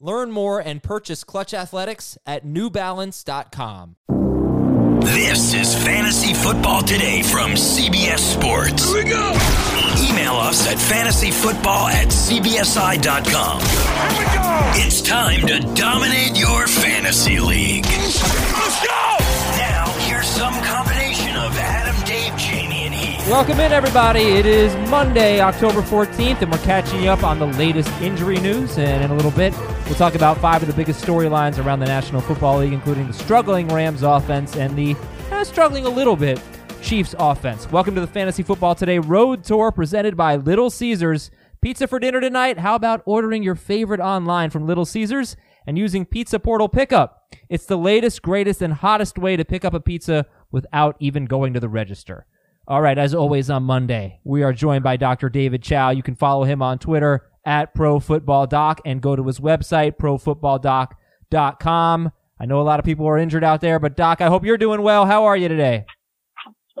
Learn more and purchase Clutch Athletics at newbalance.com. This is Fantasy Football Today from CBS Sports. Here we go. Email us at fantasyfootball at cbsi.com. Here we go. It's time to dominate your fantasy league. Let's go. Now, here's some combination of Adam, Welcome in, everybody. It is Monday, October 14th, and we're catching you up on the latest injury news. And in a little bit, we'll talk about five of the biggest storylines around the National Football League, including the struggling Rams offense and the eh, struggling a little bit Chiefs offense. Welcome to the Fantasy Football Today Road Tour presented by Little Caesars. Pizza for dinner tonight? How about ordering your favorite online from Little Caesars and using Pizza Portal Pickup? It's the latest, greatest, and hottest way to pick up a pizza without even going to the register. All right, as always on Monday, we are joined by Dr. David Chao. You can follow him on Twitter at ProFootballDoc and go to his website, ProFootballDoc.com. I know a lot of people are injured out there, but Doc, I hope you're doing well. How are you today?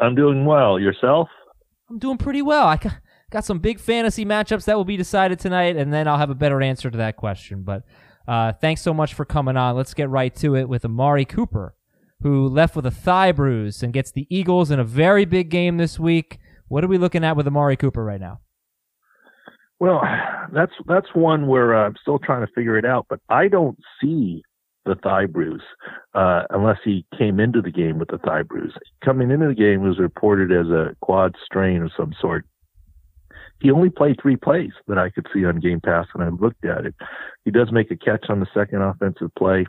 I'm doing well. Yourself? I'm doing pretty well. I got- got some big fantasy matchups that will be decided tonight, and then I'll have a better answer to that question. But uh, thanks so much for coming on. Let's get right to it with Amari Cooper, who left with a thigh bruise and gets the Eagles in a very big game this week. What are we looking at with Amari Cooper right now? Well, that's that's one where uh, I'm still trying to figure it out, but I don't see the thigh bruise uh, unless he came into the game with the thigh bruise. Coming into the game was reported as a quad strain of some sort. He only played three plays that I could see on Game Pass, and I looked at it. He does make a catch on the second offensive play.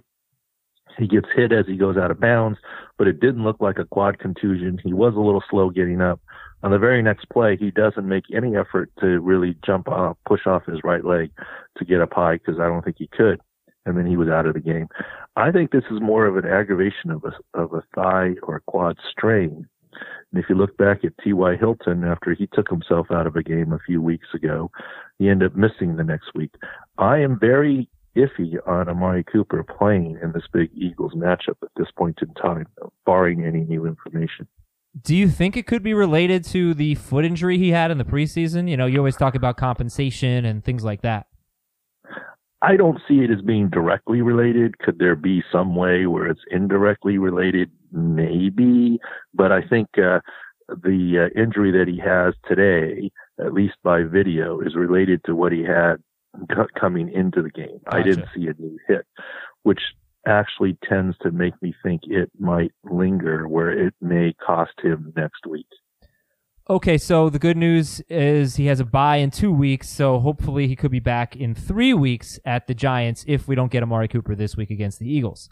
He gets hit as he goes out of bounds, but it didn't look like a quad contusion. He was a little slow getting up. On the very next play, he doesn't make any effort to really jump off, push off his right leg to get up high because I don't think he could. And then he was out of the game. I think this is more of an aggravation of a of a thigh or quad strain. And if you look back at T.Y. Hilton after he took himself out of a game a few weeks ago, he ended up missing the next week. I am very iffy on Amari Cooper playing in this big Eagles matchup at this point in time, barring any new information. Do you think it could be related to the foot injury he had in the preseason? You know, you always talk about compensation and things like that. I don't see it as being directly related. Could there be some way where it's indirectly related? Maybe, but I think uh, the uh, injury that he has today, at least by video, is related to what he had c- coming into the game. I didn't see a new hit, which actually tends to make me think it might linger where it may cost him next week. Okay, so the good news is he has a bye in two weeks, so hopefully he could be back in three weeks at the Giants if we don't get Amari Cooper this week against the Eagles.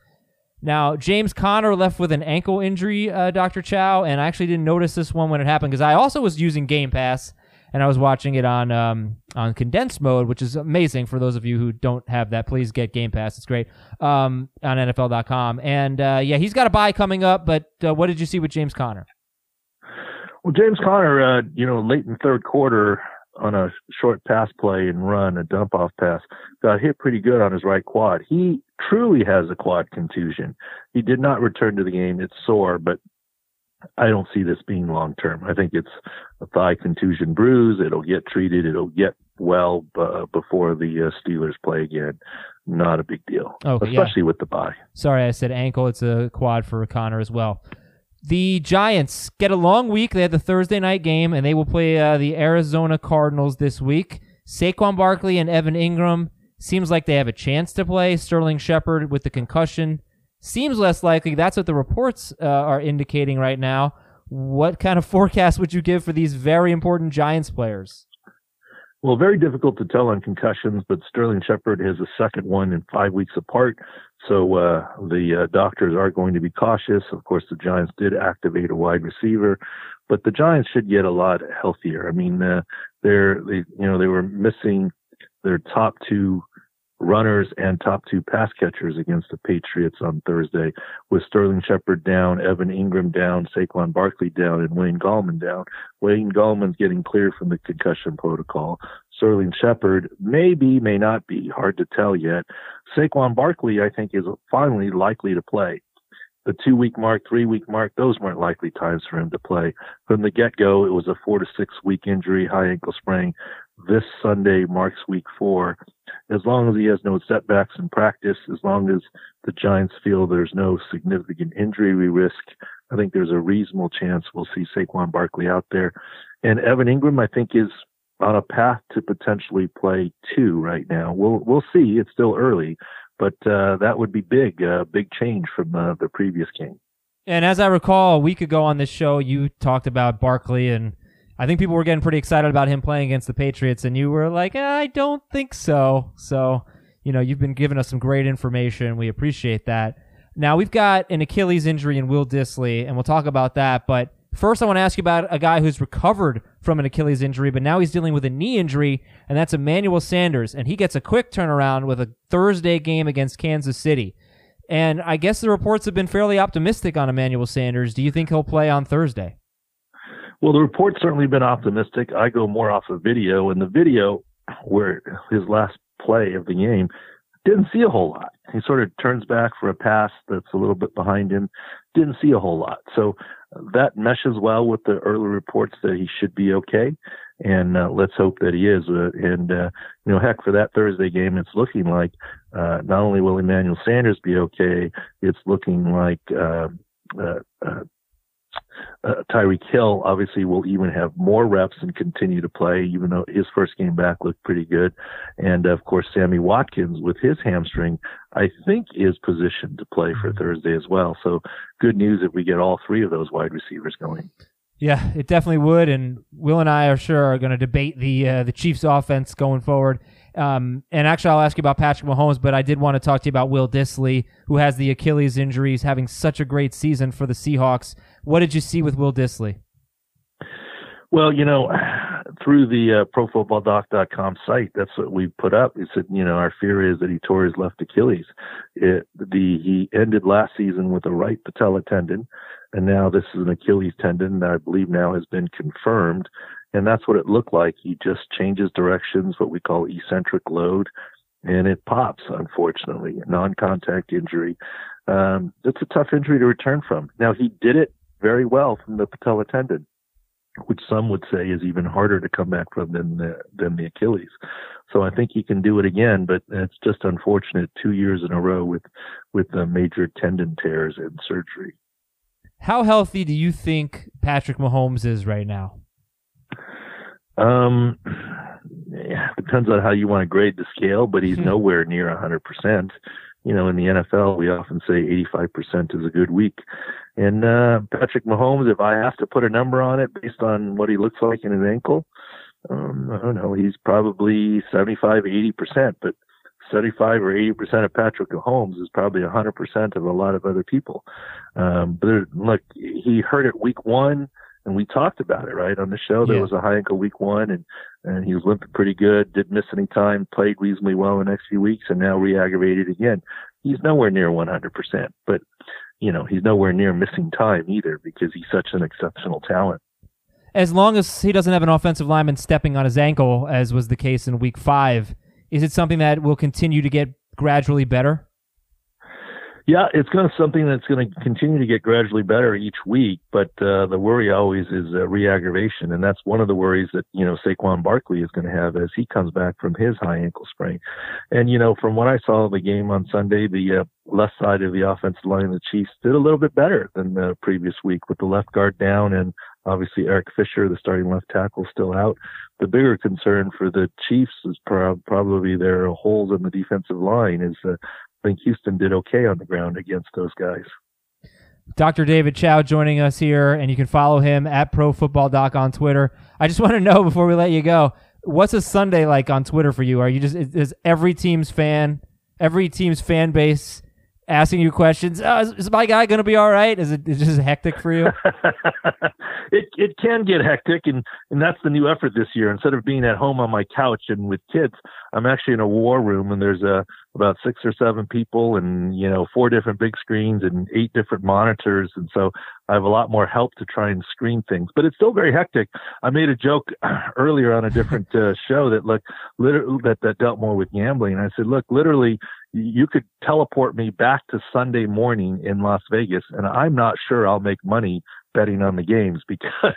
Now, James Conner left with an ankle injury, uh, Dr. Chao, and I actually didn't notice this one when it happened because I also was using Game Pass and I was watching it on um, on condensed mode, which is amazing for those of you who don't have that. Please get Game Pass; it's great um, on NFL.com. And uh, yeah, he's got a bye coming up. But uh, what did you see with James Conner? Well, James Conner, uh, you know, late in third quarter on a short pass play and run, a dump off pass, got hit pretty good on his right quad. He truly has a quad contusion. He did not return to the game. It's sore, but I don't see this being long term. I think it's a thigh contusion bruise. It'll get treated. It'll get well uh, before the uh, Steelers play again. Not a big deal, Okay, yeah. especially with the bye. Sorry, I said ankle. It's a quad for Conner as well. The Giants get a long week. They had the Thursday night game, and they will play uh, the Arizona Cardinals this week. Saquon Barkley and Evan Engram seems like they have a chance to play. Sterling Shepard with the concussion seems less likely. That's what the reports uh, are indicating right now. What kind of forecast would you give for these very important Giants players? Well, very difficult to tell on concussions, but Sterling Shepard has a second one in five weeks apart. So uh, the uh, doctors are going to be cautious. Of course, the Giants did activate a wide receiver, but the Giants should get a lot healthier. I mean, uh, they're they, you know they were missing their top two runners and top two pass catchers against the Patriots on Thursday, with Sterling Shepard down, Evan Engram down, Saquon Barkley down, and Wayne Gallman down. Wayne Gallman's getting cleared from the concussion protocol. Sterling Shepard may be, may not be, hard to tell yet. Saquon Barkley, I think, is finally likely to play the two week mark, three week mark, those weren't likely times for him to play. From the get go, it was a four to six week injury, high ankle sprain. This Sunday marks week four. As long as he has no setbacks in practice, as long as the Giants feel there's no significant injury risk, I think there's a reasonable chance we'll see Saquon Barkley out there. And Evan Engram, I think, is on a path to potentially play two right now. We'll we'll see. It's still early, but uh, that would be big, uh, big change from uh, the previous game. And as I recall, a week ago on this show, you talked about Barkley, and I think people were getting pretty excited about him playing against the Patriots, and you were like, eh, "I don't think so." So, you know, you've been giving us some great information. We appreciate that. Now we've got an Achilles injury in Will Dissly, and we'll talk about that. But First, I want to ask you about a guy who's recovered from an Achilles injury, but now he's dealing with a knee injury, and that's Emmanuel Sanders. And he gets a quick turnaround with a Thursday game against Kansas City. And I guess the reports have been fairly optimistic on Emmanuel Sanders. Do you think he'll play on Thursday? Well, the report's certainly been optimistic. I go more off of video, and the video where his last play of the game didn't see a whole lot. He sort of turns back for a pass that's a little bit behind him. Didn't see a whole lot. So that meshes well with the early reports that he should be okay. And uh, let's hope that he is. Uh, and, uh, you know, heck, for that Thursday game, it's looking like uh, not only will Emmanuel Sanders be okay, it's looking like uh, Tyreek Hill obviously will even have more reps and continue to play, even though his first game back looked pretty good. And of course, Sammy Watkins with his hamstring, I think is positioned to play for mm-hmm. Thursday as well. So good news if we get all three of those wide receivers going. Yeah, it definitely would. And Will and I are sure are going to debate the uh, the Chiefs' offense going forward. Um, and actually, I'll ask you about Patrick Mahomes, but I did want to talk to you about Will Dissly, who has the Achilles injuries, having such a great season for the Seahawks. What did you see with Will Dissly? Well, you know, through the uh, ProFootballDoc.com site, that's what we put up. He said, you know, our fear is that he tore his left Achilles. It, the he ended last season with a right patella tendon, and now this is an Achilles tendon that I believe now has been confirmed. And that's what it looked like. He just changes directions, what we call eccentric load, and it pops, unfortunately, a non contact injury. Um, it's a tough injury to return from. Now, he did it very well from the patella tendon, which some would say is even harder to come back from than the, than the Achilles. So I think he can do it again, but it's just unfortunate two years in a row with, with the major tendon tears and surgery. How healthy do you think Patrick Mahomes is right now? Um, yeah, depends on how you want to grade the scale, but he's nowhere near 100%. You know, in the NFL, we often say 85% is a good week. And uh, Patrick Mahomes, if I have to put a number on it based on what he looks like in his ankle, um, I don't know, he's probably 75, 80%, but 75 or 80% of Patrick Mahomes is probably 100% of a lot of other people. Um, but look, he hurt it week one and we talked about it right on the show. There yeah. was a high ankle week one, and and he was limping pretty good. Didn't miss any time. Played reasonably well in the next few weeks, and now re-aggravated again. He's nowhere near 100%, but you know he's nowhere near missing time either because he's such an exceptional talent. As long as he doesn't have an offensive lineman stepping on his ankle, as was the case in Week Five, is it something that will continue to get gradually better? Yeah, it's going to something that's going to continue to get gradually better each week, but uh, the worry always is uh, re-aggravation, and that's one of the worries that you know Saquon Barkley is going to have as he comes back from his high ankle sprain. And you know, from what I saw of the game on Sunday, the uh, left side of the offensive line of the Chiefs did a little bit better than the previous week with the left guard down and obviously Eric Fisher, the starting left tackle, still out. The bigger concern for the Chiefs is pro- probably their holes in the defensive line. Is uh, think Houston did okay on the ground against those guys. Dr. David Chao joining us here, and you can follow him at Pro Football Doc on Twitter. I just want to know before we let you go, what's a Sunday like on Twitter for you? Are you just is every team's fan, every team's fan base asking you questions. Uh, is, is my guy going to be all right? Is it is just hectic for you? it it can get hectic, and and that's the new effort this year. Instead of being at home on my couch and with kids, I'm actually in a war room, and there's a about six or seven people, and you know four different big screens and eight different monitors, and so I have a lot more help to try and screen things. But it's still very hectic. I made a joke earlier on a different uh, show that look literally that that dealt more with gambling. I said, look, literally you could teleport me back to Sunday morning in Las Vegas, and I'm not sure I'll make money betting on the games because,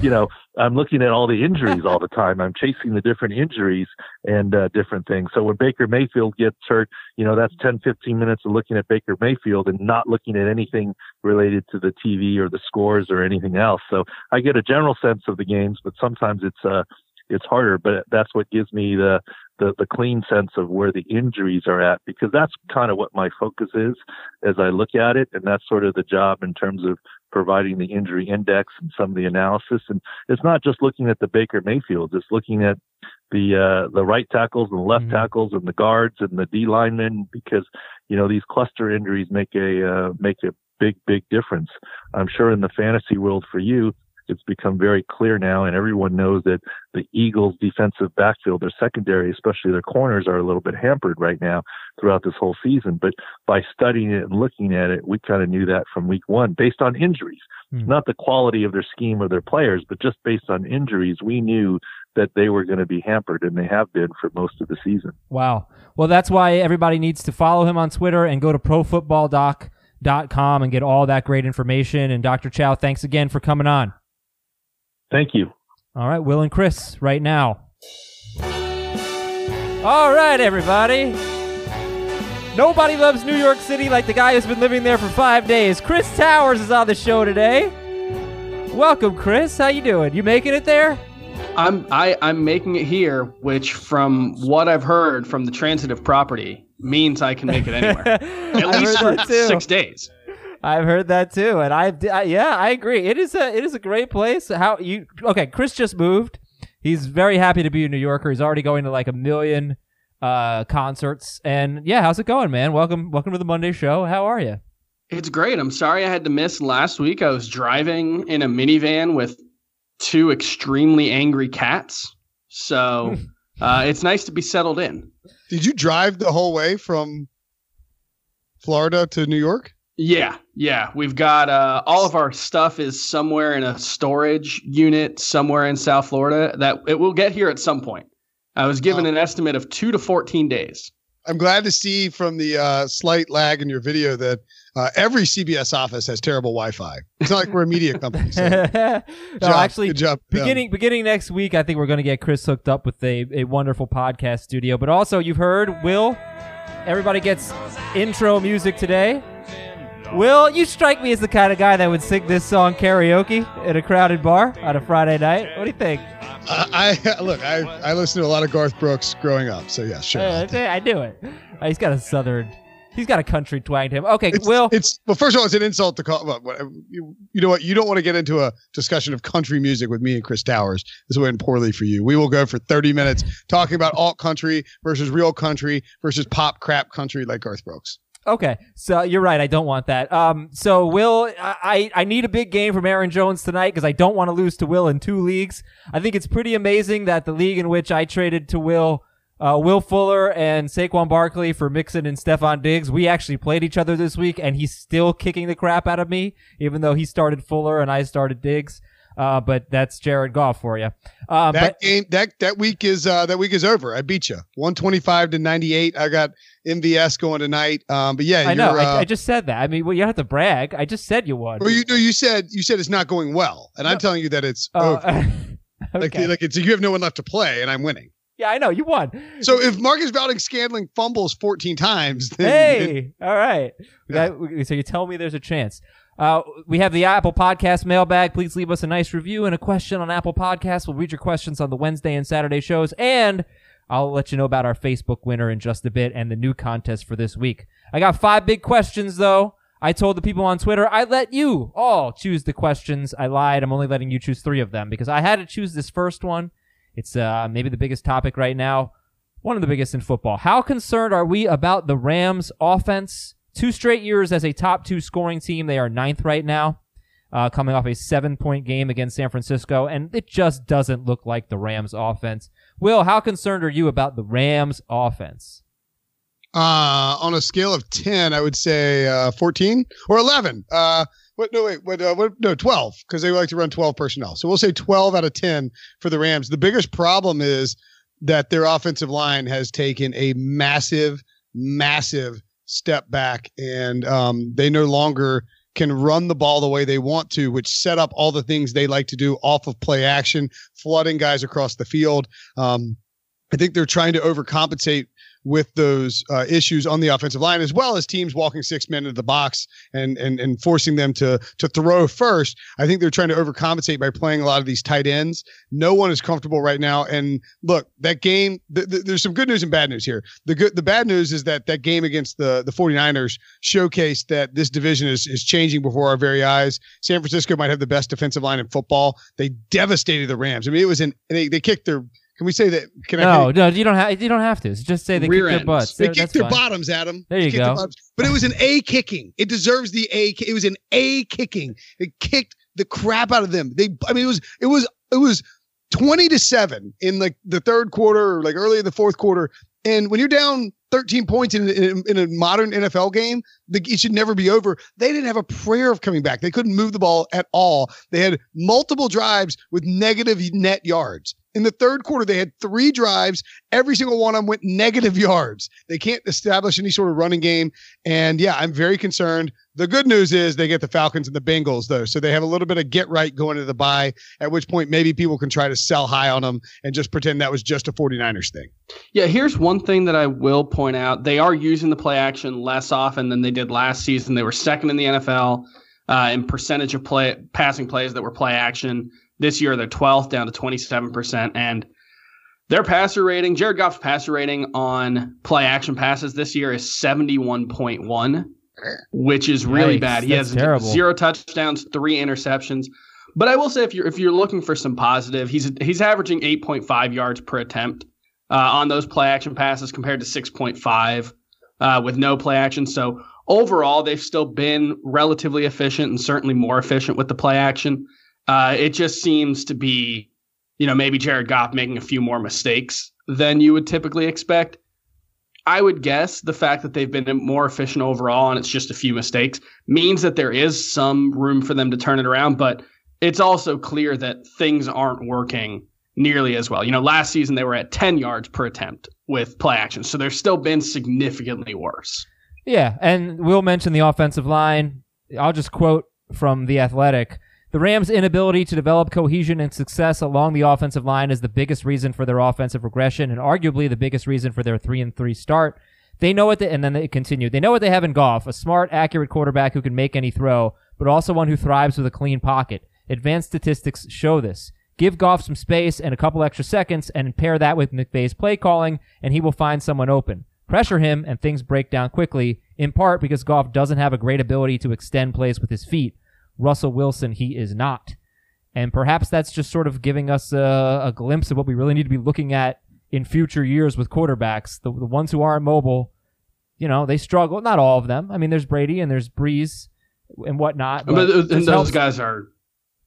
you know, I'm looking at all the injuries all the time. I'm chasing the different injuries and uh, different things. So when Baker Mayfield gets hurt, you know, that's 10, 15 minutes of looking at Baker Mayfield and not looking at anything related to the TV or the scores or anything else. So I get a general sense of the games, but sometimes it's, uh, it's harder, but that's what gives me the, the, the clean sense of where the injuries are at because that's kind of what my focus is as I look at it. And that's sort of the job in terms of providing the injury index and some of the analysis. And it's not just looking at the Baker Mayfield, it's looking at the, uh, the right tackles and the left mm-hmm. tackles and the guards and the D linemen because, you know, these cluster injuries make a, uh, make a big, big difference. I'm sure in the fantasy world for you, it's become very clear now, and everyone knows that the Eagles' defensive backfield, their secondary, especially their corners, are a little bit hampered right now throughout this whole season. But by studying it and looking at it, we kind of knew that from week one based on injuries, mm. not the quality of their scheme or their players, but just based on injuries, we knew that they were going to be hampered, and they have been for most of the season. Wow. Well, that's why everybody needs to follow him on Twitter and go to profootballdoc.com and get all that great information. And Dr. Chao, thanks again for coming on. Thank you. All right, Will and Chris, right now. All right, everybody. Nobody loves New York City like the guy who's been living there for five days. Chris Towers is on the show today. Welcome, Chris. How you doing? You making it there? I'm I, I'm making it here, which from what I've heard from the transitive property means I can make it anywhere. At least for six days. I've heard that too, and I've I, yeah, I agree. It is a it is a great place. How you okay? Chris just moved. He's very happy to be a New Yorker. He's already going to like a million uh, concerts, and yeah, how's it going, man? Welcome, welcome to the Monday show. How are you? It's great. I'm sorry I had to miss last week. I was driving in a minivan with two extremely angry cats, so uh, it's nice to be settled in. Did you drive the whole way from Florida to New York? Yeah, yeah. We've got uh, all of our stuff is somewhere in a storage unit somewhere in South Florida that it will get here at some point. I was given oh. an estimate of two to 14 days. I'm glad to see from the uh, slight lag in your video that uh, every CBS office has terrible Wi-Fi. It's not like we're a media company. So. no, job, actually, beginning beginning next week, I think we're going to get Chris hooked up with a, a wonderful podcast studio. But also, you've heard Will. Everybody gets intro music today. Will, you strike me as the kind of guy that would sing this song karaoke in a crowded bar on a Friday night. What do you think? Uh, I look. I I listened to a lot of Garth Brooks growing up, so yeah, sure. Uh, I knew it. Uh, he's got a southern. He's got a country twang to him. Okay, it's, Will. It's well. First of all, it's an insult to call. Well, you, you know what? You don't want to get into a discussion of country music with me and Chris Towers. This went poorly for you. We will go for thirty minutes talking about alt country versus real country versus pop crap country like Garth Brooks. Okay, so you're right. I don't want that. Um, so Will, I I need a big game from Aaron Jones tonight because I don't want to lose to Will in two leagues. I think it's pretty amazing that the league in which I traded to Will, uh, Will Fuller and Saquon Barkley for Mixon and Stefon Diggs, we actually played each other this week, and he's still kicking the crap out of me, even though he started Fuller and I started Diggs. Uh, but that's Jared Goff for you. Uh, that but, game, that that week is uh, that week is over. I beat you, one twenty five to ninety eight. I got MVS going tonight. Um, but yeah, I know. I, uh, I, just said that. I mean, well, you don't have to brag. I just said you won. Well, you know, you said you said it's not going well, and no. I'm telling you that it's oh, over. okay. Like, like it's you have no one left to play, and I'm winning. Yeah, I know you won. So if Marquez Valdes-Scantling fumbles 14 times, then, hey, all right. Yeah. Got, so you tell me there's a chance. Uh, we have the Apple Podcast mailbag. Please leave us a nice review and a question on Apple Podcasts. We'll read your questions on the Wednesday and Saturday shows, and I'll let you know about our Facebook winner in just a bit and the new contest for this week. I got five big questions, though. I told the people on Twitter I let you all choose the questions. I lied. I'm only letting you choose three of them because I had to choose this first one. It's uh, maybe the biggest topic right now, one of the biggest in football. How concerned are we about the Rams' offense? Two straight years as a top two scoring team. They are ninth right now, uh, coming off a seven point game against San Francisco, and it just doesn't look like the Rams offense. Will, how concerned are you about the Rams offense? Uh, on a scale of 10, I would say uh, 14 or 11. Uh, what, no, wait, what, uh, what, no, 12, because they like to run 12 personnel. So we'll say 12 out of 10 for the Rams. The biggest problem is that their offensive line has taken a massive, massive step back, and um, they no longer can run the ball the way they want to, which set up all the things they like to do off of play action, flooding guys across the field. Um, I think they're trying to overcompensate with those uh, issues on the offensive line, as well as teams walking six men into the box and and and forcing them to to throw first. I think they're trying to overcompensate by playing a lot of these tight ends. No one is comfortable right now. And look, that game. Th- th- there's some good news and bad news here. The good, the bad news is that that game against the the 49ers showcased that this division is is changing before our very eyes. San Francisco might have the best defensive line in football. They devastated the Rams. I mean, it was an they they kicked their can we say that? Can no, I? no, you don't have. You don't have to. Just say they Rear kicked their butts. They There- kicked their fine. bottoms, Adam. There you go. But it was an A kicking. It deserves the A. It was an A kicking. It kicked the crap out of them. They. I mean, it was. It was. It was twenty to seven in like the third quarter, or like early in the fourth quarter. And when you're down 13 points in, in, in a modern NFL game, the, it should never be over. They didn't have a prayer of coming back. They couldn't move the ball at all. They had multiple drives with negative net yards. In the third quarter, they had three drives. Every single one of them went negative yards. They can't establish any sort of running game. And yeah, I'm very concerned. The good news is they get the Falcons and the Bengals, though. So they have a little bit of get right going into the bye, at which point maybe people can try to sell high on them and just pretend that was just a 49ers thing. Yeah, here's one thing that I will point out. They are using the play action less often than they did last season. They were second in the NFL uh, in percentage of play passing plays that were play action. This year, they're 12th, down to 27%. And their passer rating, Jared Goff's passer rating on play action passes this year is 71.1, which is really Yikes, bad. He has terrible. zero touchdowns, three interceptions. But I will say, if you're if you're looking for some positive, he's he's averaging 8.5 yards per attempt uh, on those play action passes compared to 6.5 uh, with no play action. So overall, they've still been relatively efficient and certainly more efficient with the play action. Uh, it just seems to be, you know, maybe Jared Goff making a few more mistakes than you would typically expect. I would guess the fact that they've been more efficient overall and it's just a few mistakes means that there is some room for them to turn it around, but it's also clear that things aren't working nearly as well. You know, last season they were at 10 yards per attempt with play action, so they're still been significantly worse. Yeah, and we'll mention the offensive line. I'll just quote from The Athletic. The Rams' inability to develop cohesion and success along the offensive line is the biggest reason for their offensive regression and arguably the biggest reason for their 3 and 3 start. They know what they, and then they continue. They know what they have in Goff, a smart, accurate quarterback who can make any throw, but also one who thrives with a clean pocket. Advanced statistics show this. Give Goff some space and a couple extra seconds and pair that with McVay's play calling and he will find someone open. Pressure him and things break down quickly, in part because Goff doesn't have a great ability to extend plays with his feet. Russell Wilson, he is not. And perhaps that's just sort of giving us a, a glimpse of what we really need to be looking at in future years with quarterbacks. The, the ones who aren't mobile, you know, they struggle. Not all of them. I mean, there's Brady and there's Brees and whatnot. But, But, and those helps- guys are,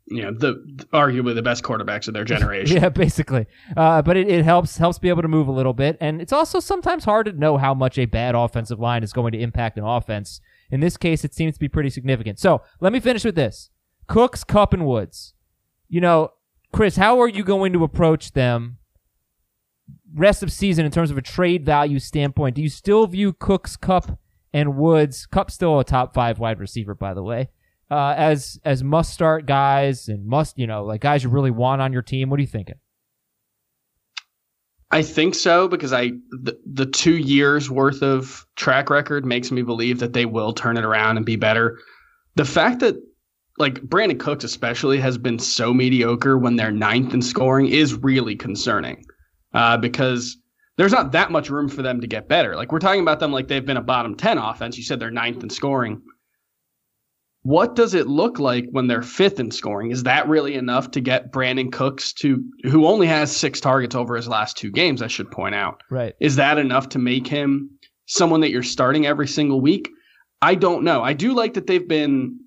you know, the arguably the best quarterbacks of their generation. Yeah, basically. Uh, but it, it helps helps be able to move a little bit, and it's also sometimes hard to know how much a bad offensive line is going to impact an offense. In this case, it seems to be pretty significant. So let me finish with this: Cooks, Kupp, and Woods. You know, Chris, how are you going to approach them rest of season in terms of a trade value standpoint? Do you still view Cooks, Kupp, and Woods? Kupp's still a top five wide receiver, by the way. Uh, as as must start guys and must you know like guys you really want on your team. What are you thinking? I think so because I the, the two years worth of track record makes me believe that they will turn it around and be better. The fact that like Brandin Cooks especially has been so mediocre when they're ninth in scoring is really concerning uh, because there's not that much room for them to get better. Like we're talking about them like they've been a bottom ten offense. You said they're ninth in scoring. What does it look like when they're fifth in scoring? Is that really enough to get Brandin Cooks to, who only has six targets over his last two games, I should point out? Right. Is that enough to make him someone that you're starting every single week? I don't know. I do like that they've been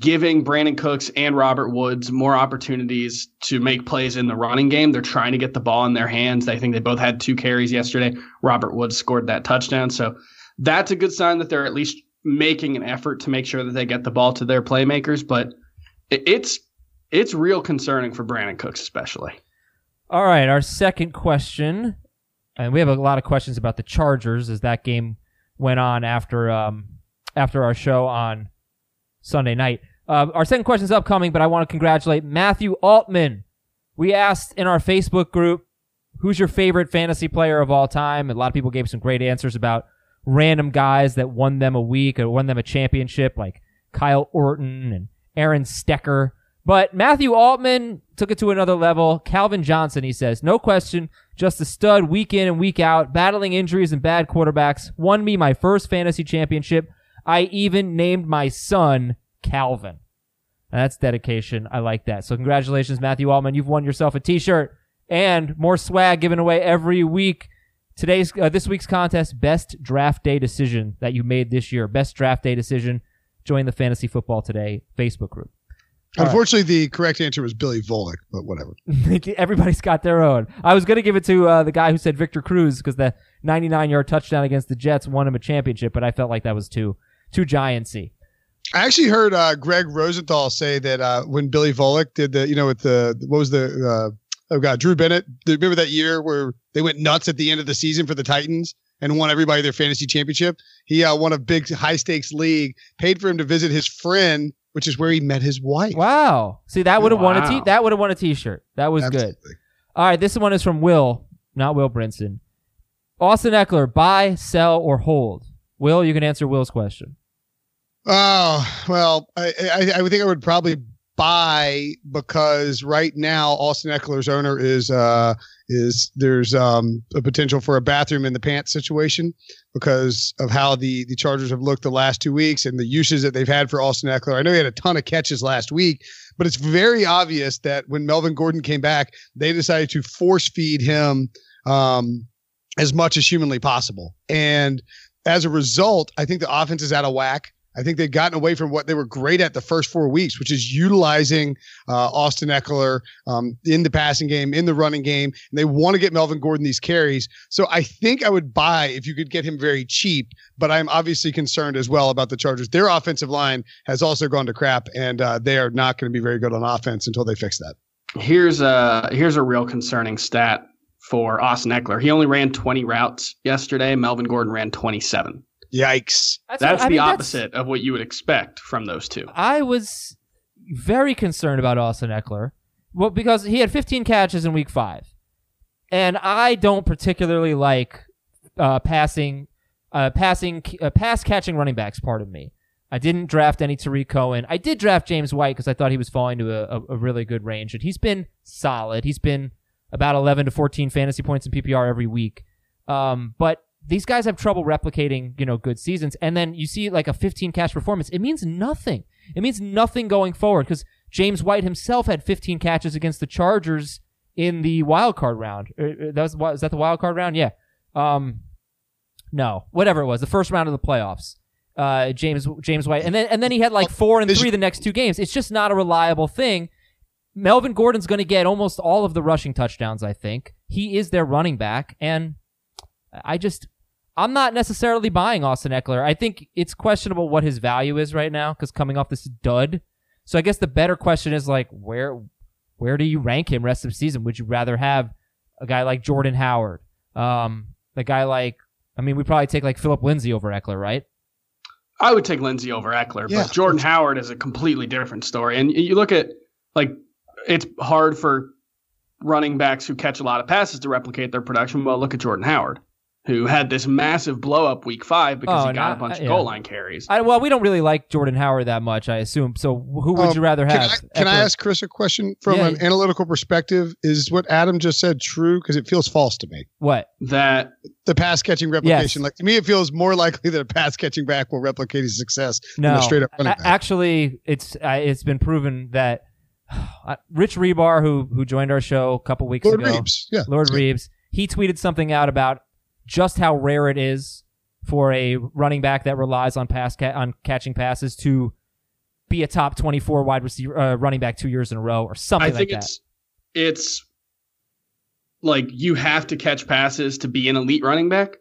giving Brandin Cooks and Robert Woods more opportunities to make plays in the running game. They're trying to get the ball in their hands. I think they both had two carries yesterday. Robert Woods scored that touchdown. So that's a good sign that they're at least making an effort to make sure that they get the ball to their playmakers. But it's it's real concerning for Brandin Cooks, especially. All right, our second question, and we have a lot of questions about the Chargers as that game went on after um, after our show on Sunday night. Uh, our second question is upcoming, but I want to congratulate Matthew Altman. We asked in our Facebook group, who's your favorite fantasy player of all time? And a lot of people gave some great answers about random guys that won them a week or won them a championship, like Kyle Orton and Aaron Stecker. But Matthew Altman took it to another level. Calvin Johnson, he says, no question, just a stud week in and week out, battling injuries and bad quarterbacks, won me my first fantasy championship. I even named my son Calvin. That's dedication. I like that. So congratulations, Matthew Altman. You've won yourself a t-shirt and more swag given away every week. Today's, uh, this week's contest, best draft day decision that you made this year. Best draft day decision. Join the Fantasy Football Today Facebook group. Unfortunately, the correct answer was Billy Volek, but whatever. Everybody's got their own. I was going to give it to uh, the guy who said Victor Cruz because the 99 yard touchdown against the Jets won him a championship, but I felt like that was too too giantsy. I actually heard uh, Greg Rosenthal say that uh, when Billy Volek did the, you know, with the what was the uh, oh god, Drew Bennett. Remember that year where they went nuts at the end of the season for the Titans and won everybody their fantasy championship? He uh, won a big high stakes league, paid for him to visit his friend, which is where he met his wife. Wow. See, that would have won a t- that would have won a t-shirt. That was good. All right, this one is from Will, not Will Brinson. Austin Ekeler, buy, sell, or hold. Will, you can answer Will's question. Oh well, I, I I would think I would probably buy because right now Austin Ekeler's owner is uh is there's um a potential for a bathroom in the pants situation because of how the the Chargers have looked the last two weeks and the uses that they've had for Austin Ekeler. I know he had a ton of catches last week, but it's very obvious that when Melvin Gordon came back, they decided to force feed him um as much as humanly possible. And as a result, I think the offense is out of whack. I think they've gotten away from what they were great at the first four weeks, which is utilizing uh, Austin Ekeler um, in the passing game, in the running game. And they want to get Melvin Gordon these carries. So I think I would buy if you could get him very cheap. But I'm obviously concerned as well about the Chargers. Their offensive line has also gone to crap, and uh, they are not going to be very good on offense until they fix that. Here's a here's a real concerning stat for Austin Ekeler. He only ran 20 routes yesterday. Melvin Gordon ran 27. Yikes. That's what- I the mean, that's- opposite of what you would expect from those two. I was very concerned about Austin Ekeler. Well, because he had 15 catches in week five. And I don't particularly like uh, passing, uh, passing, uh, pass catching running backs, pardon me. I didn't draft any Tarik Cohen. I did draft James White because I thought he was falling to a, a, a really good range. And he's been solid. He's been about 11 to 14 fantasy points in PPR every week. Um, but these guys have trouble replicating, you know, good seasons. And then you see like a 15 catch performance. It means nothing. It means nothing going forward because James White himself had 15 catches against the Chargers in the wild card round. Uh, uh, That was, was that the wild card round? Yeah. Um, no, whatever it was, the first round of the playoffs. Uh, James James White, and then and then he had like four and three the next two games. It's just not a reliable thing. Melvin Gordon's going to get almost all of the rushing touchdowns. I think he is their running back, and I just I'm not necessarily buying Austin Ekeler. I think it's questionable what his value is right now because coming off this dud. So I guess the better question is like where where do you rank him rest of the season? Would you rather have a guy like Jordan Howard, um, a guy like I mean we probably take like Phillip Lindsay over Ekeler, right? I would take Lindsay over Ekeler, Yeah. but Jordan Howard is a completely different story. And you look at like it's hard for running backs who catch a lot of passes to replicate their production. Well, look at Jordan Howard, who had this massive blow up week five because Oh, he got not- a bunch of yeah. goal line carries. I, well, we don't really like Jordan Howard that much, I assume. So who would Um, you rather Can, have? I, can I ask Chris a question from Yeah. an analytical perspective? Is what Adam just said true? Because it feels false to me. what? that The pass catching replication, Yes. like to me, it feels more likely that a pass catching back will replicate his success No, than a straight up running back. actually, it's uh, it's been proven that uh, Rich Hribar, who who joined our show a couple weeks Lord ago, Reebs, yeah, Lord Yeah. Reebs, he tweeted something out about just how rare it is for a running back that relies on pass ca- on catching passes to be a top 24 wide receiver uh, running back two years in a row or something like that. I think like that. it's it's like you have to catch passes to be an elite running back,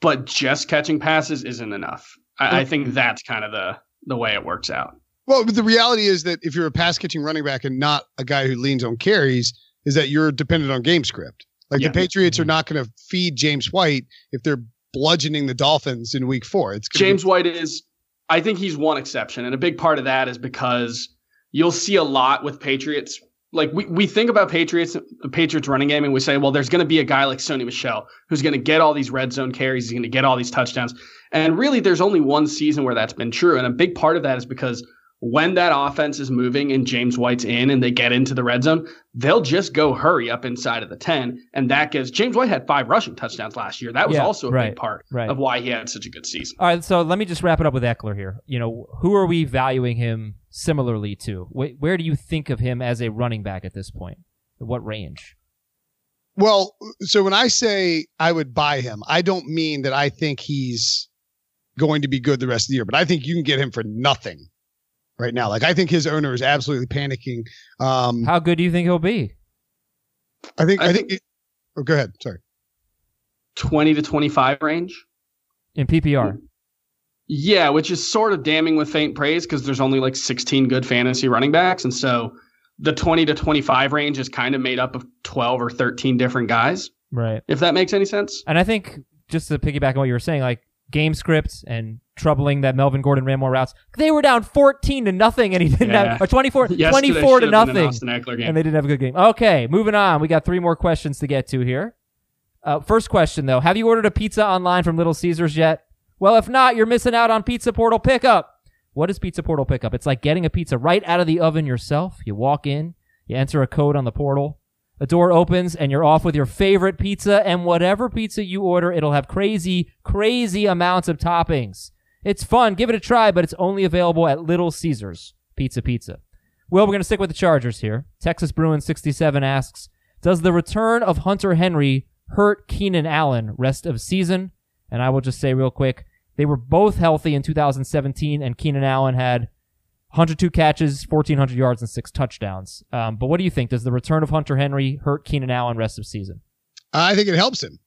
but just catching passes isn't enough. I, I think that's kind of the the way it works out. Well, but the reality is that if you're a pass catching running back and not a guy who leans on carries, is that you're dependent on game script. Like Yeah. the Patriots are mm-hmm. not going to feed James White if they're bludgeoning the Dolphins in week four. It's gonna James White is, I think he's one exception. And a big part of that is because you'll see a lot with Patriots. Like we, we think about Patriots, the Patriots running game, and we say, well, there's going to be a guy like Sony Michel who's going to get all these red zone carries. He's going to get all these touchdowns. And really, there's only one season where that's been true. And a big part of that is because when that offense is moving and James White's in and they get into the red zone, they'll just go hurry up inside of the 10. And that gives James White had five rushing touchdowns last year. That was Yeah, also a right, big part right. of why he had such a good season. All right, so let me just wrap it up with Ekeler here. You know, who are we valuing him similarly to? Wh- where do you think of him as a running back at this point? What range? Well, so when I say I would buy him, I don't mean that I think he's going to be good the rest of the year, but I think you can get him for nothing right now. Like I think his owner is absolutely panicking. Um, How good do you think he'll be? I think I, I think. oh, go ahead. Sorry. 20 to 25 range. in PPR? Yeah, which is sort of damning with faint praise because there's only like 16 good fantasy running backs. And so the 20 to 25 range is kind of made up of 12 or 13 different guys, Right. if that makes any sense. And I think just to piggyback on what you were saying, like game scripts and troubling that Melvin Gordon ran more routes, they were down 14 to nothing and he didn't Yeah. have, or 24, Yesterday 24 to should have been an nothing. Game. and they didn't have a good game. Okay, moving on. We got three more questions to get to here. Uh, first question though: Have you ordered a pizza online from Little Caesars yet? Well, if not, you're missing out on Pizza Portal Pickup. What is Pizza Portal Pickup? It's like getting a pizza right out of the oven yourself. You walk in, you enter a code on the portal, the door opens, and you're off with your favorite pizza. And whatever pizza you order, it'll have crazy, crazy amounts of toppings. It's fun. Give it a try, but it's only available at Little Caesars Pizza Pizza. Well, we're going to stick with the Chargers here. Texas Bruin 67 asks, does the return of Hunter Henry hurt Keenan Allen rest of season? And I will just say real quick, they were both healthy in 2017, and Keenan Allen had 102 catches, 1,400 yards, and six touchdowns. Um, but what do you think? Does the return of Hunter Henry hurt Keenan Allen rest of season? I think it helps him.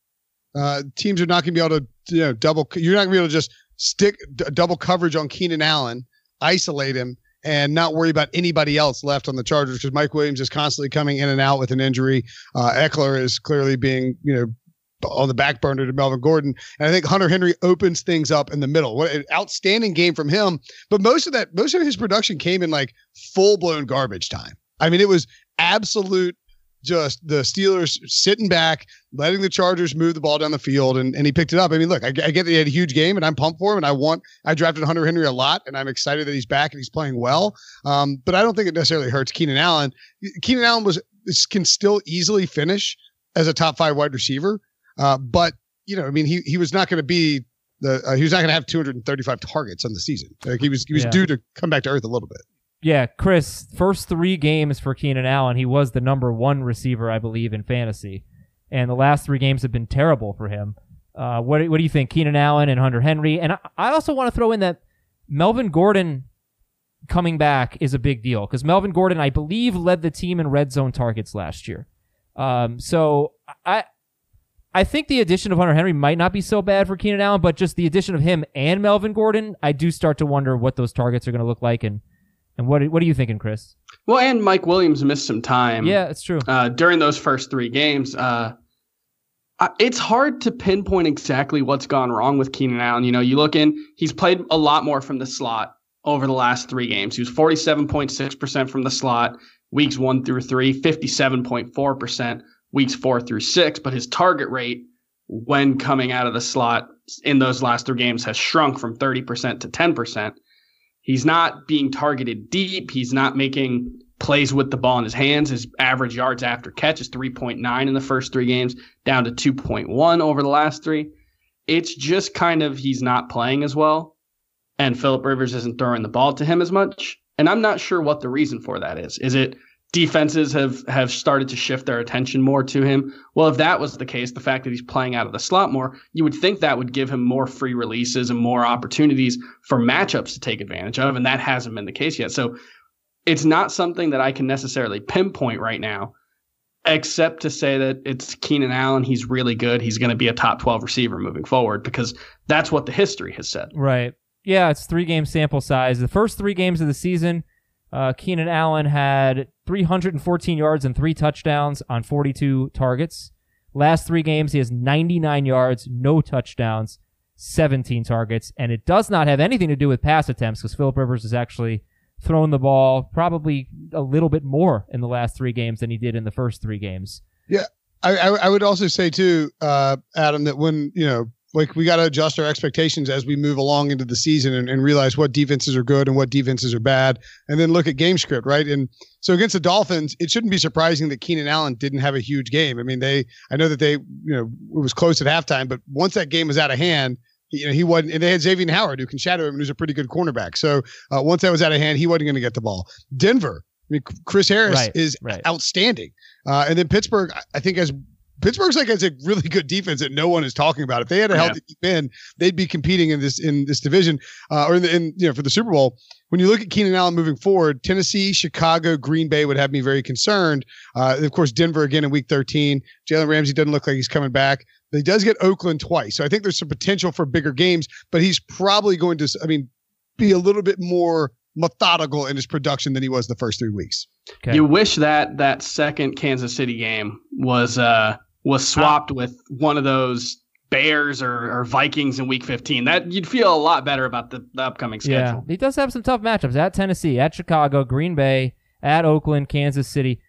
Uh, teams are not going to be able to, you know, double. You're not going to be able to just stick d- double coverage on Keenan Allen, isolate him, and not worry about anybody else left on the Chargers because Mike Williams is constantly coming in and out with an injury. Uh, Ekeler is clearly being, you know, on the back burner to Melvin Gordon. And I think Hunter Henry opens things up in the middle. What an outstanding game from him. But most of that, most of his production came in like full blown garbage time. I mean, it was absolute just the Steelers sitting back, letting the Chargers move the ball down the field, and, and he picked it up. I mean, look, I, I get that he had a huge game, and I'm pumped for him, and I want I drafted Hunter Henry a lot, and I'm excited that he's back and he's playing well. Um, but I don't think it necessarily hurts Keenan Allen. Keenan Allen was can still easily finish as a top five wide receiver, uh, but you know, I mean, he he was not going to be the uh, he was not going to have 235 targets on the season. Like he was he was Yeah. due to come back to earth a little bit. Yeah, Chris, first three games for Keenan Allen, he was the number one receiver, I believe, in fantasy. And the last three games have been terrible for him. Uh, what, what do you think, Keenan Allen and Hunter Henry? And I, I also want to throw in that Melvin Gordon coming back is a big deal because Melvin Gordon, I believe, led the team in red zone targets last year. Um, so I, I think the addition of Hunter Henry might not be so bad for Keenan Allen, but just the addition of him and Melvin Gordon, I do start to wonder what those targets are going to look like and and what what are you thinking, Chris? Well, and Mike Williams missed some time. Yeah, it's true. uh, during those first three games. Uh, it's hard to pinpoint exactly what's gone wrong with Keenan Allen. You know, you look in, he's played a lot more from the slot over the last three games. He was 47.6% from the slot weeks one through three, 57.4% weeks four through six, but his target rate when coming out of the slot in those last three games has shrunk from 30% to 10%. He's not being targeted deep. He's not making plays with the ball in his hands. His average yards after catch is 3.9 in the first three games, down to 2.1 over the last three. It's just kind of he's not playing as well, and Philip Rivers isn't throwing the ball to him as much. And I'm not sure what the reason for that is. Is it defenses have have started to shift their attention more to him. Well, if that was the case, the fact that he's playing out of the slot more, you would think that would give him more free releases and more opportunities for matchups to take advantage of, and that hasn't been the case yet. So it's not something that I can necessarily pinpoint right now, except to say that it's Keenan Allen. He's really good. He's going to be a top 12 receiver moving forward because that's what the history has said. Right. Yeah, it's three game sample size. The first three games of the season, uh, Keenan Allen had 314 yards and three touchdowns on 42 targets. Last three games, he has 99 yards, no touchdowns, 17 targets, and it does not have anything to do with pass attempts because Philip Rivers has actually thrown the ball probably a little bit more in the last three games than he did in the first three games. Yeah, I, I, I would also say too, uh, Adam, that when you know like we got to adjust our expectations as we move along into the season and, and, realize what defenses are good and what defenses are bad, and then look at game script, right? And so against the Dolphins, it shouldn't be surprising that Keenan Allen didn't have a huge game. I mean, they, I know that they, you know, it was close at halftime, but once that game was out of hand, you know, he wasn't, and they had Xavier Howard who can shadow him and who's a pretty good cornerback. So uh, once that was out of hand, he wasn't going to get the ball. Denver, I mean, Chris Harris right, is right. outstanding. Uh, and then Pittsburgh, I think, has Pittsburgh's like has a really good defense that no one is talking about. If they had a healthy yeah. they'd be competing in this in this division uh, or in, the, in you know for the Super Bowl. When you look at Keenan Allen moving forward, Tennessee, Chicago, Green Bay would have me very concerned. Uh, of course, Denver again in Week 13. Jalen Ramsey doesn't look like he's coming back. He does get Oakland twice, so I think there's some potential for bigger games. But he's probably going to, I mean, be a little bit more methodical in his production than he was the first three weeks. Okay. You wish that that second Kansas City game was uh was swapped with one of those Bears or, or, Vikings in Week 15. That you'd feel a lot better about the, the upcoming schedule. Yeah, he does have some tough matchups at Tennessee, at Chicago, Green Bay, at Oakland, Kansas City.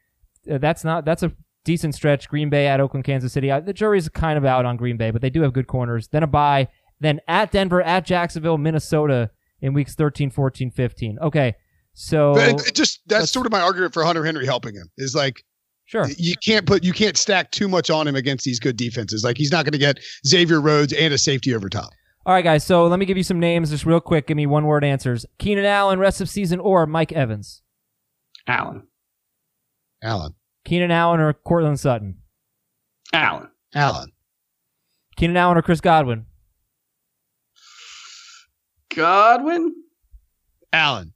Uh, that's not that's a decent stretch. Green Bay at Oakland, Kansas City. Uh, the jury's kind of out on Green Bay, but they do have good corners. Then a bye. Then at Denver, at Jacksonville, Minnesota in weeks 13, 14, 15. Okay, so it, it just that's sort of my argument for Hunter Henry helping him is like Sure. You can't put you can't stack too much on him against these good defenses. Like he's not going to get Xavier Rhodes and a safety over top. All right, guys. So let me give you some names just real quick. Give me one word answers. Keenan Allen, rest of season, or Mike Evans. Allen. Allen. Keenan Allen or Courtland Sutton. Allen. Allen. Keenan Allen or Chris Godwin. Godwin. Allen.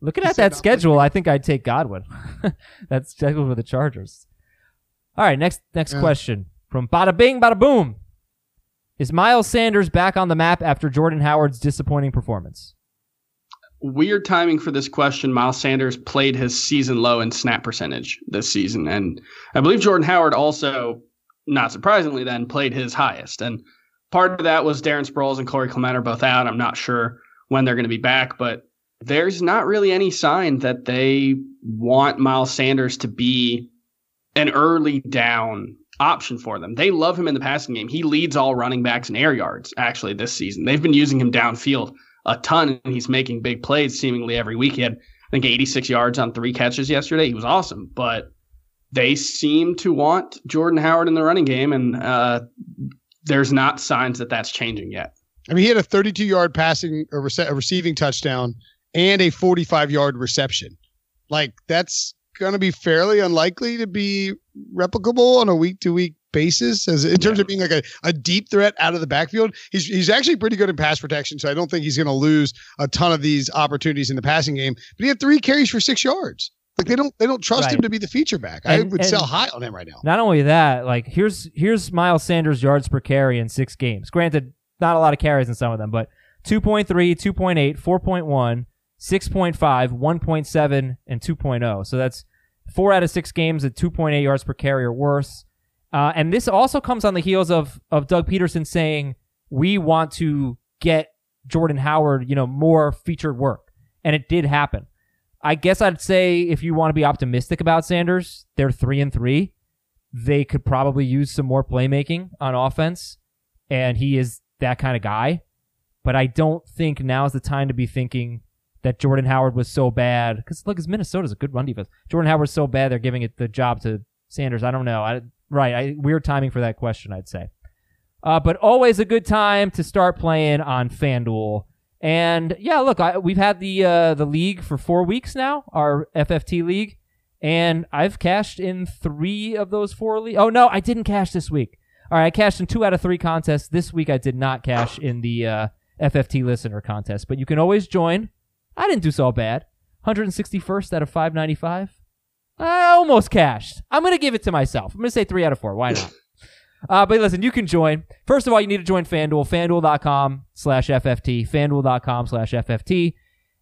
Looking at that schedule, I think I'd take Godwin. That's scheduled for the Chargers. All right, next next yeah. question from Bada Bing Bada Boom. Is Miles Sanders back on the map after Jordan Howard's disappointing performance? Weird timing for this question. Miles Sanders played his season low in snap percentage this season, and I believe Jordan Howard also, not surprisingly, then played his highest. And part of that was Darren Sproles and Corey Clement are both out. I'm not sure when they're going to be back, but there's not really any sign that they want Miles Sanders to be an early down option for them. They love him in the passing game. He leads all running backs in air yards actually this season. They've been using him downfield a ton and he's making big plays seemingly every week. He had I think 86 yards on three catches yesterday. He was awesome, but they seem to want Jordan Howard in the running game and uh, there's not signs that that's changing yet. I mean, he had a 32 yard passing or rece- receiving touchdown and a 45 yard reception. Like that's going to be fairly unlikely to be replicable on a week to week basis as in terms yeah. of being like a, a deep threat out of the backfield. He's he's actually pretty good in pass protection, so I don't think he's going to lose a ton of these opportunities in the passing game. But he had three carries for six yards. Like they don't they don't trust right. him to be the feature back. And, I would sell high on him right now. Not only that, like here's here's Miles Sanders yards per carry in six games. Granted, not a lot of carries in some of them, but 2.3, 2.8, 4.1, 6.5, 1.7, and 2.0. So that's four out of six games at 2.8 yards per carry or worse. Uh, and this also comes on the heels of of Doug Pederson saying we want to get Jordan Howard, you know, more featured work, and it did happen. I guess I'd say if you want to be optimistic about Sanders, they're three and three. They could probably use some more playmaking on offense, and he is that kind of guy. But I don't think now is the time to be thinking that Jordan Howard was so bad. Because look, Minnesota's a good run defense. Jordan Howard was so bad they're giving it the job to Sanders. I don't know. I, right, I, weird timing for that question, I'd say. Uh, but always a good time to start playing on FanDuel. And yeah, look, I, we've had the uh, the league for four weeks now, our FFT league, And I've cashed in three of those four. Oh no, I didn't cash this week. All right, I cashed in two out of three contests this week. I did not cash in the uh, FFT listener contest, but you can always join. I didn't do so bad. 161st out of 595. I almost cashed. I'm gonna give it to myself. I'm gonna say three out of four. Why not? Uh, but listen, you can join. First of all, you need to join FanDuel. FanDuel.com slash FFT. FanDuel.com slash FFT.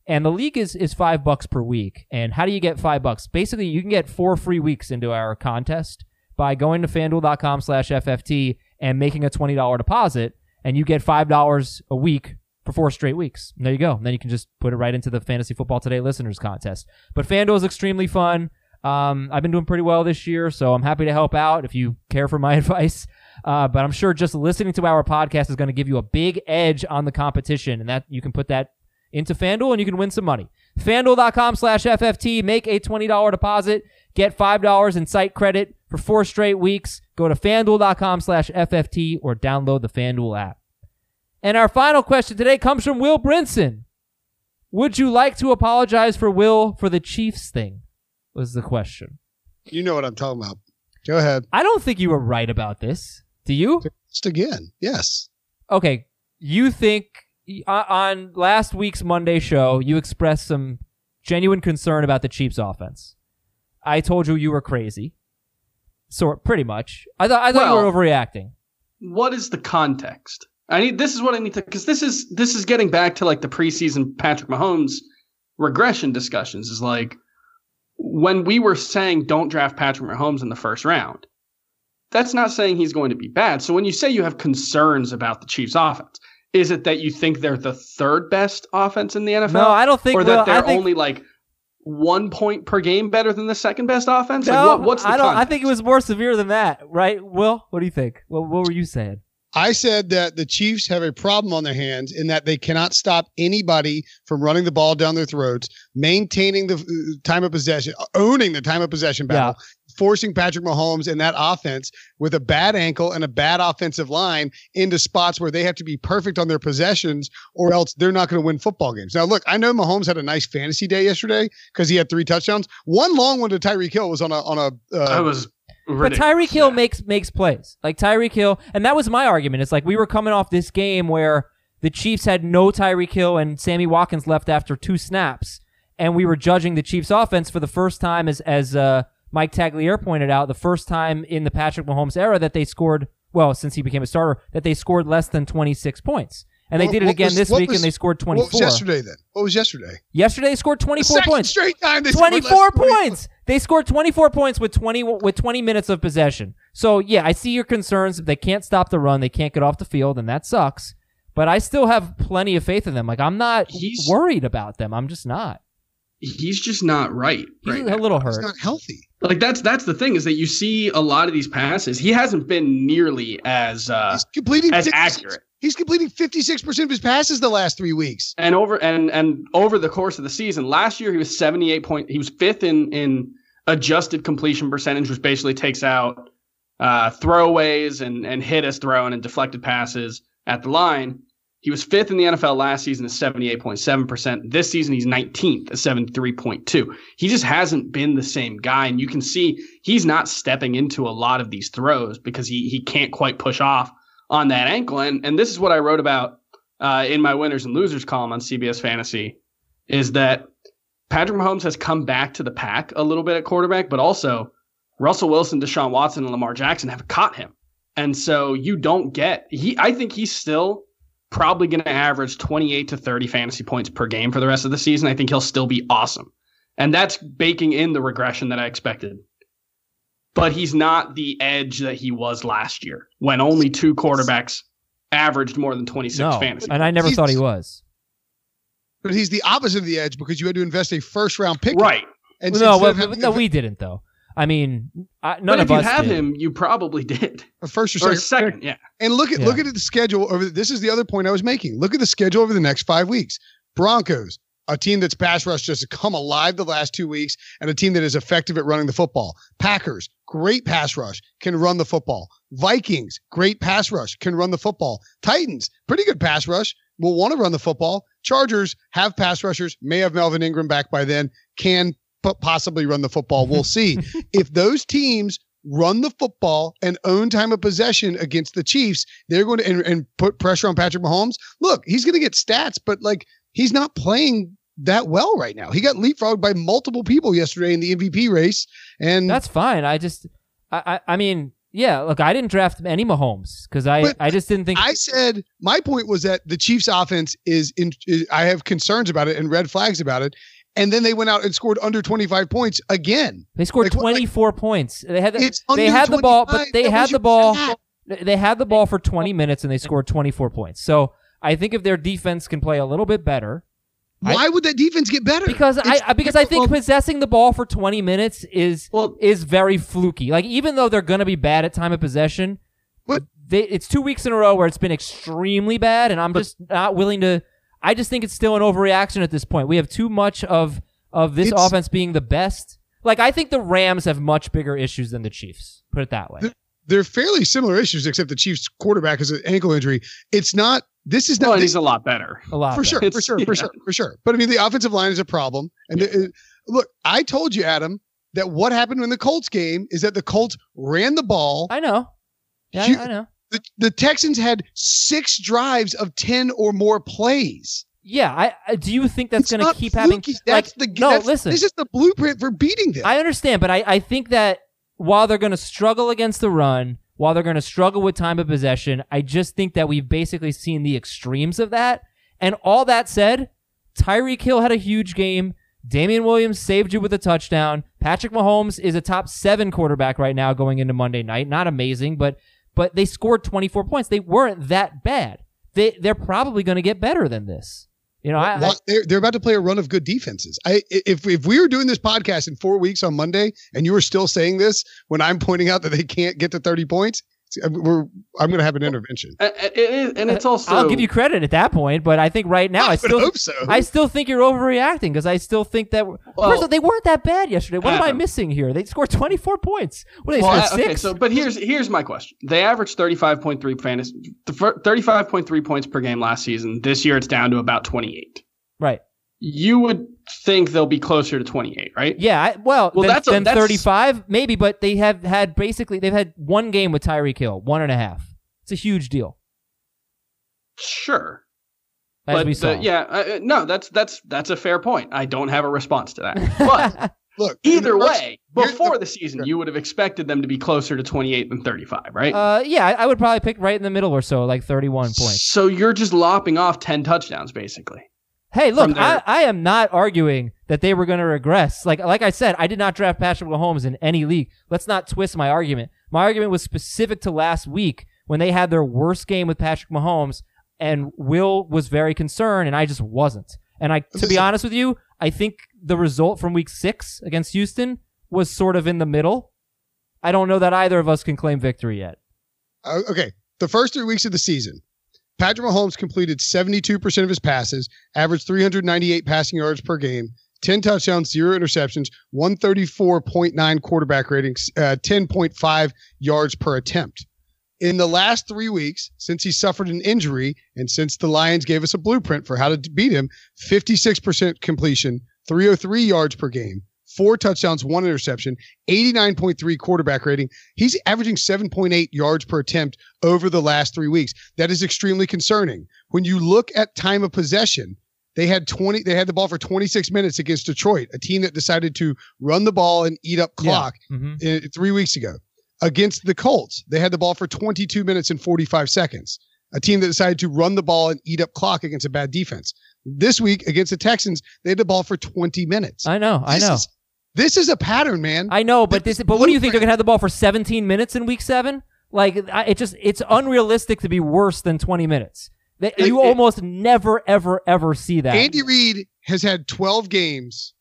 And the league is, is five bucks per week. And how do you get five bucks? Basically, you can get four free weeks into our contest by going to FanDuel.com slash FFT and making a $20 deposit. And you get $5 a week for four straight weeks. And there you go. And then you can just put it right into the Fantasy Football Today listeners contest. But FanDuel is extremely fun. Um, I've been doing pretty well this year, so I'm happy to help out if you care for my advice. Uh, but I'm sure just listening to our podcast is going to give you a big edge on the competition, and that you can put that into FanDuel and you can win some money. FanDuel.com slash FFT. Make a $20 deposit. Get $5 in site credit for four straight weeks. Go to FanDuel.com slash FFT or download the FanDuel app. And our final question today comes from Will Brinson. Would you like to apologize for Will for the Chiefs thing? Was the question. You know what I'm talking about. Go ahead. I don't think you were right about this. Do you? Just again. Yes. Okay. You think uh, on last week's Monday show, you expressed some genuine concern about the Chiefs offense. I told you you were crazy. So pretty much. I thought I thought Well- you were overreacting. What is the context? I need this is what I need to because this is this is getting back to like the preseason Patrick Mahomes regression discussions. Is like when we were saying don't draft Patrick Mahomes in the first round. That's not saying he's going to be bad. So when you say you have concerns about the Chiefs offense, is it that you think they're the third best offense in the NFL? No, I don't think or that they're think, only like one point per game better than the second best offense? Like, no, what- what's the I don't. I think it was more severe than that, right? Will, what do you think? What, what were you saying? I said that the Chiefs have a problem on their hands in that they cannot stop anybody from running the ball down their throats, maintaining the uh, time of possession, owning the time of possession battle, forcing Patrick Mahomes and that offense with a bad ankle and a bad offensive line into spots where they have to be perfect on their possessions or else they're not going to win football games. Now, look, I know Mahomes had a nice fantasy day yesterday because he had three touchdowns. One long one to Tyreek Hill was on a on a uh, That was But. Tyreek Hill Yeah. makes makes plays. Like Tyreek Hill, and that was my argument. It's like we were coming off this game where the Chiefs had no Tyreek Hill and Sammy Watkins left after two snaps, and we were judging the Chiefs offense for the first time as as uh, Mike Tagliere pointed out, the first time in the Patrick Mahomes era that they scored well since he became a starter that they scored less than 26 points. And they What- did it again was- this week was- and they scored What was 24. yesterday then? What was yesterday? Yesterday they scored The 24 second points. straight time they scored less 24 than 20 points. They scored 24 points with 20 with 20 minutes of possession. So yeah, I see your concerns. They can't stop the run. They can't get off the field, and that sucks. But I still have plenty of faith in them. Like I'm not He's- worried about them. I'm just not. He's just not right. He's right a now. little It's hurt. He's not healthy. Like that's that's the thing is that you see a lot of these passes. He hasn't been nearly as uh He's completing as 56 accurate. He's completing 56% of his passes the last three weeks. and over and and over the course of the season. Last year he was 78 point he was fifth in in adjusted completion percentage, which basically takes out uh throwaways and and hit as thrown and deflected passes at the line. He was fifth in the NFL last season at 78.7%. This season, he's 19th at 73.2. He just hasn't been the same guy. And you can see he's not stepping into a lot of these throws because he, he can't quite push off on that ankle. And, and this is what I wrote about uh, in my winners and losers column on CBS Fantasy is that Patrick Mahomes has come back to the pack a little bit at quarterback, but also Russell Wilson, Deshaun Watson, and Lamar Jackson have caught him. And so you don't get he I think he's still probably going to average 28 to 30 fantasy points per game for the rest of the season. I think he'll still be awesome. And that's baking in the regression that I expected. But he's not the edge that he was last year when only two quarterbacks averaged more than 26 No, fantasy. and I never He's- thought he was. But he's the opposite of the edge because you had to invest a first round pick. Right. And no, well, no, we didn't though. I mean, I, none But of if you have did. him, you probably did. a first or Or second. a second, yeah. And look at Yeah. look at the schedule over. This is the other point I was making. Look at the schedule over the next five weeks. Broncos, a team that's pass rush just come alive the last two weeks, and a team that is effective at running the football. Packers, great pass rush, can run the football. Vikings, great pass rush, can run the football. Titans, pretty good pass rush, will want to run the football. Chargers have pass rushers, may have Melvin Ingram back by then, can po- possibly run the football. We'll see. if those teams run the football and own time of possession against the Chiefs, they're going to and, and put pressure on Patrick Mahomes. Look, he's going to get stats, but like he's not playing that well right now. He got leapfrogged by multiple people yesterday in the MVP race, and That's fine. I just, I, I, I mean, yeah. Look, I didn't draft any Mahomes because I, I just didn't think. I said my point was that the Chiefs' offense is in. Is, I have concerns about it and red flags about it. And then they went out and scored under 25 points again. they scored like, what, like- 24 points. They had, the, they had the ball, but they had the ball. They had the ball for 20 minutes and they scored 24 points. So I think if their defense can play a little bit better, I- Why would that defense get better? because It's I because I think difficult. possessing the ball for 20 minutes is Well- is very fluky. Like even though they're going to be bad at time of possession, What? they, it's two weeks in a row where it's been extremely bad, and I'm just not willing to. I just think it's still an overreaction at this point. We have too much of of this It's- offense being the best. Like I think the Rams have much bigger issues than the Chiefs. Put it that way. They're fairly similar issues, except the Chiefs' quarterback has an ankle injury. It's not. This is not and this, he's a lot better. a lot for better. sure, for It's- sure, for yeah. sure, for sure. But I mean, the offensive line is a problem. And the- uh, look, I told you, Adam, that what happened in the Colts game is that the Colts ran the ball. I know. Yeah, You- I, I know. The, the Texans had six drives of ten or more plays. Yeah, I, I do you think that's going to keep having. That's like the no? that's- listen, This is the blueprint for beating them. I understand, but I, I think that while they're going to struggle against the run, while they're going to struggle with time of possession, I just think that we've basically seen the extremes of that. And all that said, Tyreek Hill had a huge game. Damien Williams saved you with a touchdown. Patrick Mahomes is a top seven quarterback right now going into Monday night. Not amazing, but but they scored 24 points. They weren't that bad. They they're probably going to get better than this. You know, I, they're, they're about to play a run of good defenses. I if if we were doing this podcast in four weeks on Monday and you were still saying this when I'm pointing out that they can't get to 30 points, we're I'm going to have an intervention. Uh, It is, and it's also. I'll give you credit at that point, but I think right now I, would still hope so. I still think you're overreacting because I still think that first of all, they weren't that bad yesterday. What am I missing here? They scored 24 points. What they Well, scored uh, okay, six? so but here's here's my question. They averaged 35.3 fantasy 35.3 points per game last season. This year it's down to about 28. right? You would think they'll be closer to 28, right? Yeah. I, well, Well, then, that's a- then that's- 35 maybe, but they have had basically they've had one game with Tyreek Hill, one and a half. It's a huge deal, Sure. as but we the- yeah, uh, uh, no, that's that's that's a fair point. I don't have a response to that. But Look, either first- way, before the- the season, you would have expected them to be closer to 28 than 35, right? uh, yeah, I, I would probably pick right in the middle or so, like 31 points. So you're just lopping off 10 touchdowns, basically. Hey, look, their- I, I am not arguing that they were going to regress. Like like I said, I did not draft Patrick Mahomes in any league. Let's not twist my argument. My argument was specific to last week when they had their worst game with Patrick Mahomes, and Will was very concerned, and I just wasn't. And I, to be honest with you, I think the result from Week Six against Houston was sort of in the middle. I don't know that either of us can claim victory yet. Uh, okay, the first three weeks of the season, Patrick Mahomes completed 72% of his passes, averaged 398 passing yards per game, 10 touchdowns, zero interceptions, 134.9 quarterback ratings, uh, 10.5 yards per attempt. In the last three weeks, since he suffered an injury and since the Lions gave us a blueprint for how to beat him, 56% completion, 303 yards per game, four touchdowns, one interception, 89.3 quarterback rating. He's averaging 7.8 yards per attempt over the last three weeks. That is extremely concerning. When you look at time of possession, they had 20, they had the ball for 26 minutes against Detroit, a team that decided to run the ball and eat up clock hmm uh, three weeks ago. Against the Colts, they had the ball for 22 minutes and 45 seconds. A team that decided to run the ball and eat up clock against a bad defense. This week against the Texans, they had the ball for 20 minutes. I know, I know. is- this is a pattern, man. I know, but This this, but what do you think they're gonna have the ball for 17 minutes in week seven? Like I- it just it's unrealistic to be worse than 20 minutes. That- It- you it- almost never ever ever see that. Andy Reid has had 12 games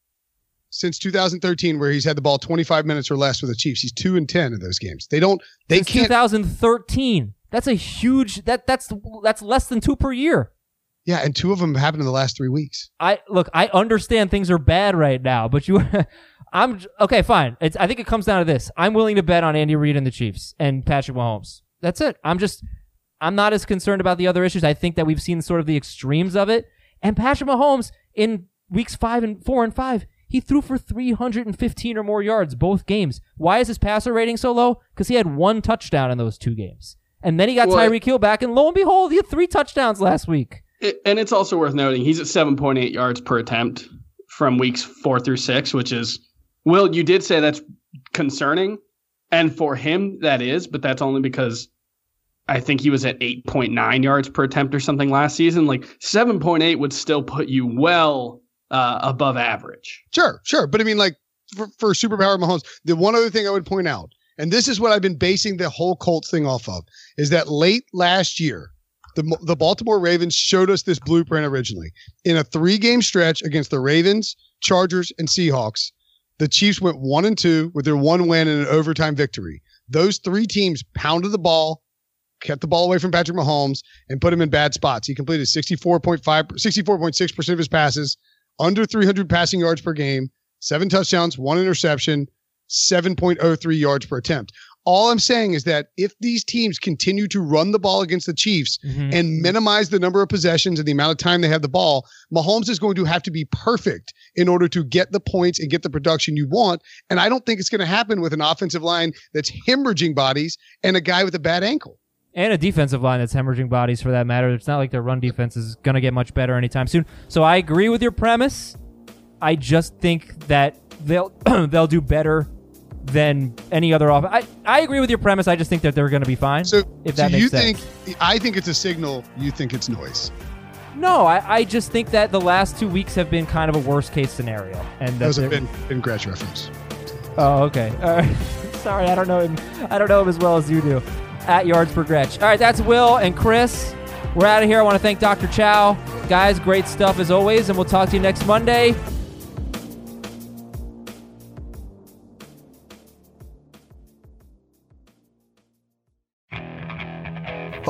since 2013 where he's had the ball 25 minutes or less with the Chiefs. He's 2 and 10 in those games. They don't they Since can't 2013. That's a huge that that's that's less than two per year. Yeah, and two of them happened in the last 3 weeks. I look, I understand things are bad right now, but you I'm okay, fine. It's I think it comes down to this. I'm willing to bet on Andy Reid and the Chiefs and Patrick Mahomes. That's it. I'm just I'm not as concerned about the other issues. I think that we've seen sort of the extremes of it. And Patrick Mahomes in weeks 5 and 4 and 5, He threw for 315 or more yards both games. Why is his passer rating so low? Because he had one touchdown in those two games. And then he got Well, Tyreek Hill back, and lo and behold, he had three touchdowns last week. It, and it's also worth noting he's at 7.8 yards per attempt from weeks four through six, which is, Will, you did say that's concerning. And for him, that is, but that's only because I think he was at 8.9 yards per attempt or something last season. Like 7.8 would still put you well uh, above average. Sure, sure. But I mean, like for, for superpower Mahomes, the one other thing I would point out, and this is what I've been basing the whole Colts thing off of, is that late last year, the the Baltimore Ravens showed us this blueprint originally in a three game stretch against the Ravens, Chargers, and Seahawks. The Chiefs went one and two with their one win and an overtime victory. Those three teams pounded the ball, kept the ball away from Patrick Mahomes, and put him in bad spots. He completed 64.5, 64.6% of his passes, under 300 passing yards per game, seven touchdowns, one interception, 7.03 yards per attempt. All I'm saying is that if these teams continue to run the ball against the Chiefs mm-hmm. and minimize the number of possessions and the amount of time they have the ball, Mahomes is going to have to be perfect in order to get the points and get the production you want. And I don't think it's going to happen with an offensive line that's hemorrhaging bodies and a guy with a bad ankle. and a defensive line that's hemorrhaging bodies for that matter. It's not like their run defense is going to get much better anytime soon. So I agree with your premise. I just think that they'll they'll do better than any other off. I, I agree with your premise. I just think that they're going to be fine. So, if so that makes you sense. think, I think it's a signal, you think it's noise. no, I, I just think that the last two weeks have been kind of a worst case scenario. And That that was a they're- Ben, ben Gretch reference. Oh, okay. All right. Sorry, I don't know him. I don't know him as well as you do. At yards per Gretch. All right, that's Will and Chris. We're out of here. I want to thank Dr. Chao. Guys, great stuff as always, and we'll talk to you next Monday.